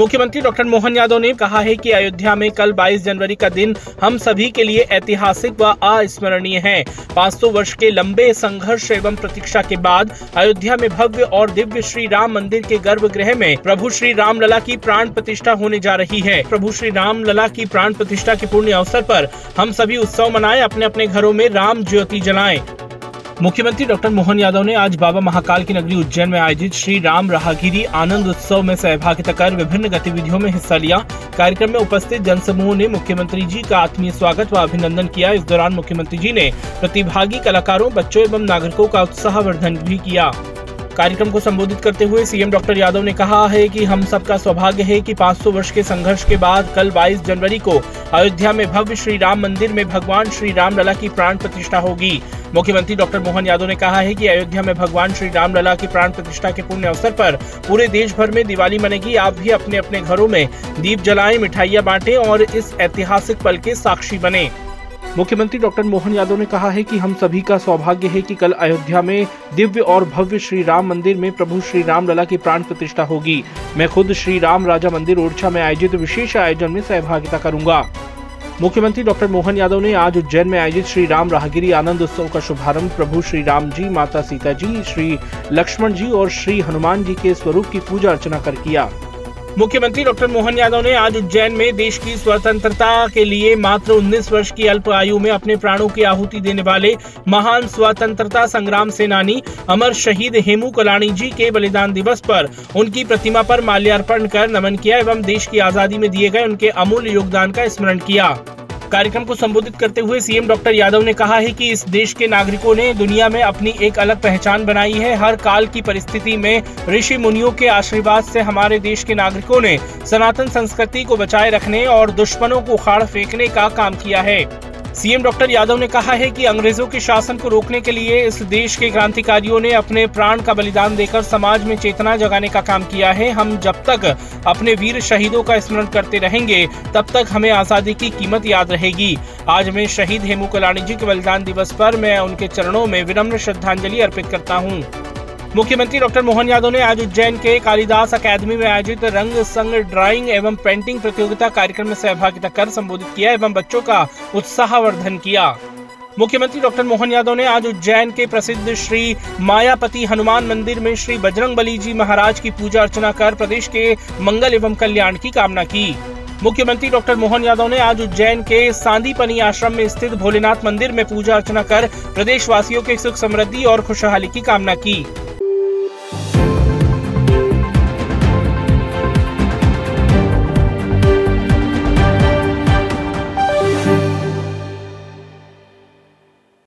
मुख्यमंत्री डॉक्टर मोहन यादव ने कहा है कि अयोध्या में कल 22 जनवरी का दिन हम सभी के लिए ऐतिहासिक व अस्मरणीय है। 500 वर्ष के लंबे संघर्ष एवं प्रतीक्षा के बाद अयोध्या में भव्य और दिव्य श्री राम मंदिर के गर्भगृह में प्रभु श्री राम लला की प्राण प्रतिष्ठा होने जा रही है। प्रभु श्री राम लला की प्राण प्रतिष्ठा के पुण्य अवसर पर हम सभी उत्सव मनाएँ अपने अपने घरों में राम ज्योति जलाएँ। मुख्यमंत्री डॉक्टर मोहन यादव ने आज बाबा महाकाल की नगरी उज्जैन में आयोजित श्री राम राहगिरी आनंद उत्सव में सहभागिता कर विभिन्न गतिविधियों में हिस्सा लिया। कार्यक्रम में उपस्थित जनसमूह ने मुख्यमंत्री जी का आत्मीय स्वागत व अभिनंदन किया। इस दौरान मुख्यमंत्री जी ने प्रतिभागी कलाकारों, बच्चों एवं नागरिकों का उत्साहवर्धन भी किया। कार्यक्रम को संबोधित करते हुए सीएम डॉक्टर यादव ने कहा है कि हम सबका सौभाग्य है कि 500 वर्ष के संघर्ष के बाद कल 22 जनवरी को अयोध्या में भव्य श्री राम मंदिर में भगवान श्री राम लला की प्राण प्रतिष्ठा होगी। मुख्यमंत्री डॉक्टर मोहन यादव ने कहा है कि अयोध्या में भगवान श्री राम लला की प्राण प्रतिष्ठा के पुण्य अवसर पर पूरे देश भर में दिवाली मनेगी। आप भी अपने अपने घरों में दीप जलाएँ, मिठाइयाँ बांटें और इस ऐतिहासिक पल के साक्षी बने। मुख्यमंत्री डॉक्टर मोहन यादव ने कहा है कि हम सभी का सौभाग्य है कि कल अयोध्या में दिव्य और भव्य श्री राम मंदिर में प्रभु श्री राम लला की प्राण प्रतिष्ठा होगी। मैं खुद श्री राम राजा मंदिर ओरछा में आयोजित विशेष आयोजन में सहभागिता करूँगा। मुख्यमंत्री डॉक्टर मोहन यादव ने आज उज्जैन में आयोजित श्री राम राहगिरी आनंद उत्सव का शुभारंभ प्रभु श्री राम जी, माता सीता जी, श्री लक्ष्मण जी और श्री हनुमान जी के स्वरूप की पूजा अर्चना कर किया। मुख्यमंत्री डॉक्टर मोहन यादव ने आज उज्जैन में देश की स्वतंत्रता के लिए मात्र 19 वर्ष की अल्प आयु में अपने प्राणों की आहुति देने वाले महान स्वतंत्रता संग्राम सेनानी अमर शहीद हेमू कलानी जी के बलिदान दिवस पर उनकी प्रतिमा पर माल्यार्पण कर नमन किया एवं देश की आज़ादी में दिए गए उनके अमूल्य योगदान का स्मरण किया। कार्यक्रम को संबोधित करते हुए सीएम डॉक्टर यादव ने कहा है कि इस देश के नागरिकों ने दुनिया में अपनी एक अलग पहचान बनाई है। हर काल की परिस्थिति में ऋषि मुनियों के आशीर्वाद से हमारे देश के नागरिकों ने सनातन संस्कृति को बचाए रखने और दुश्मनों को उखाड़ फेंकने का काम किया है। सीएम डॉक्टर यादव ने कहा है कि अंग्रेज़ों के शासन को रोकने के लिए इस देश के क्रांतिकारियों ने अपने प्राण का बलिदान देकर समाज में चेतना जगाने का काम किया है। हम जब तक अपने वीर शहीदों का स्मरण करते रहेंगे, तब तक हमें आज़ादी की कीमत याद रहेगी। आज मैं शहीद हेमू कलानी जी के बलिदान दिवस पर मैं उनके चरणों में विनम्र श्रद्धांजलि अर्पित करता हूँ। मुख्यमंत्री डॉक्टर मोहन यादव ने आज उज्जैन के कालिदास अकादमी में आयोजित रंग संग ड्राइंग एवं पेंटिंग प्रतियोगिता कार्यक्रम में सहभागिता कर संबोधित किया एवं बच्चों का उत्साहवर्धन किया। मुख्यमंत्री डॉक्टर मोहन यादव ने आज उज्जैन के प्रसिद्ध श्री मायापति हनुमान मंदिर में श्री बजरंग बली जी महाराज की पूजा अर्चना कर प्रदेश के मंगल एवं कल्याण की कामना की। मुख्यमंत्री डॉक्टर मोहन यादव ने आज उज्जैन के सांदीपनी आश्रम में स्थित भोलेनाथ मंदिर में पूजा अर्चना कर प्रदेशवासियों के सुख समृद्धि और खुशहाली की कामना की।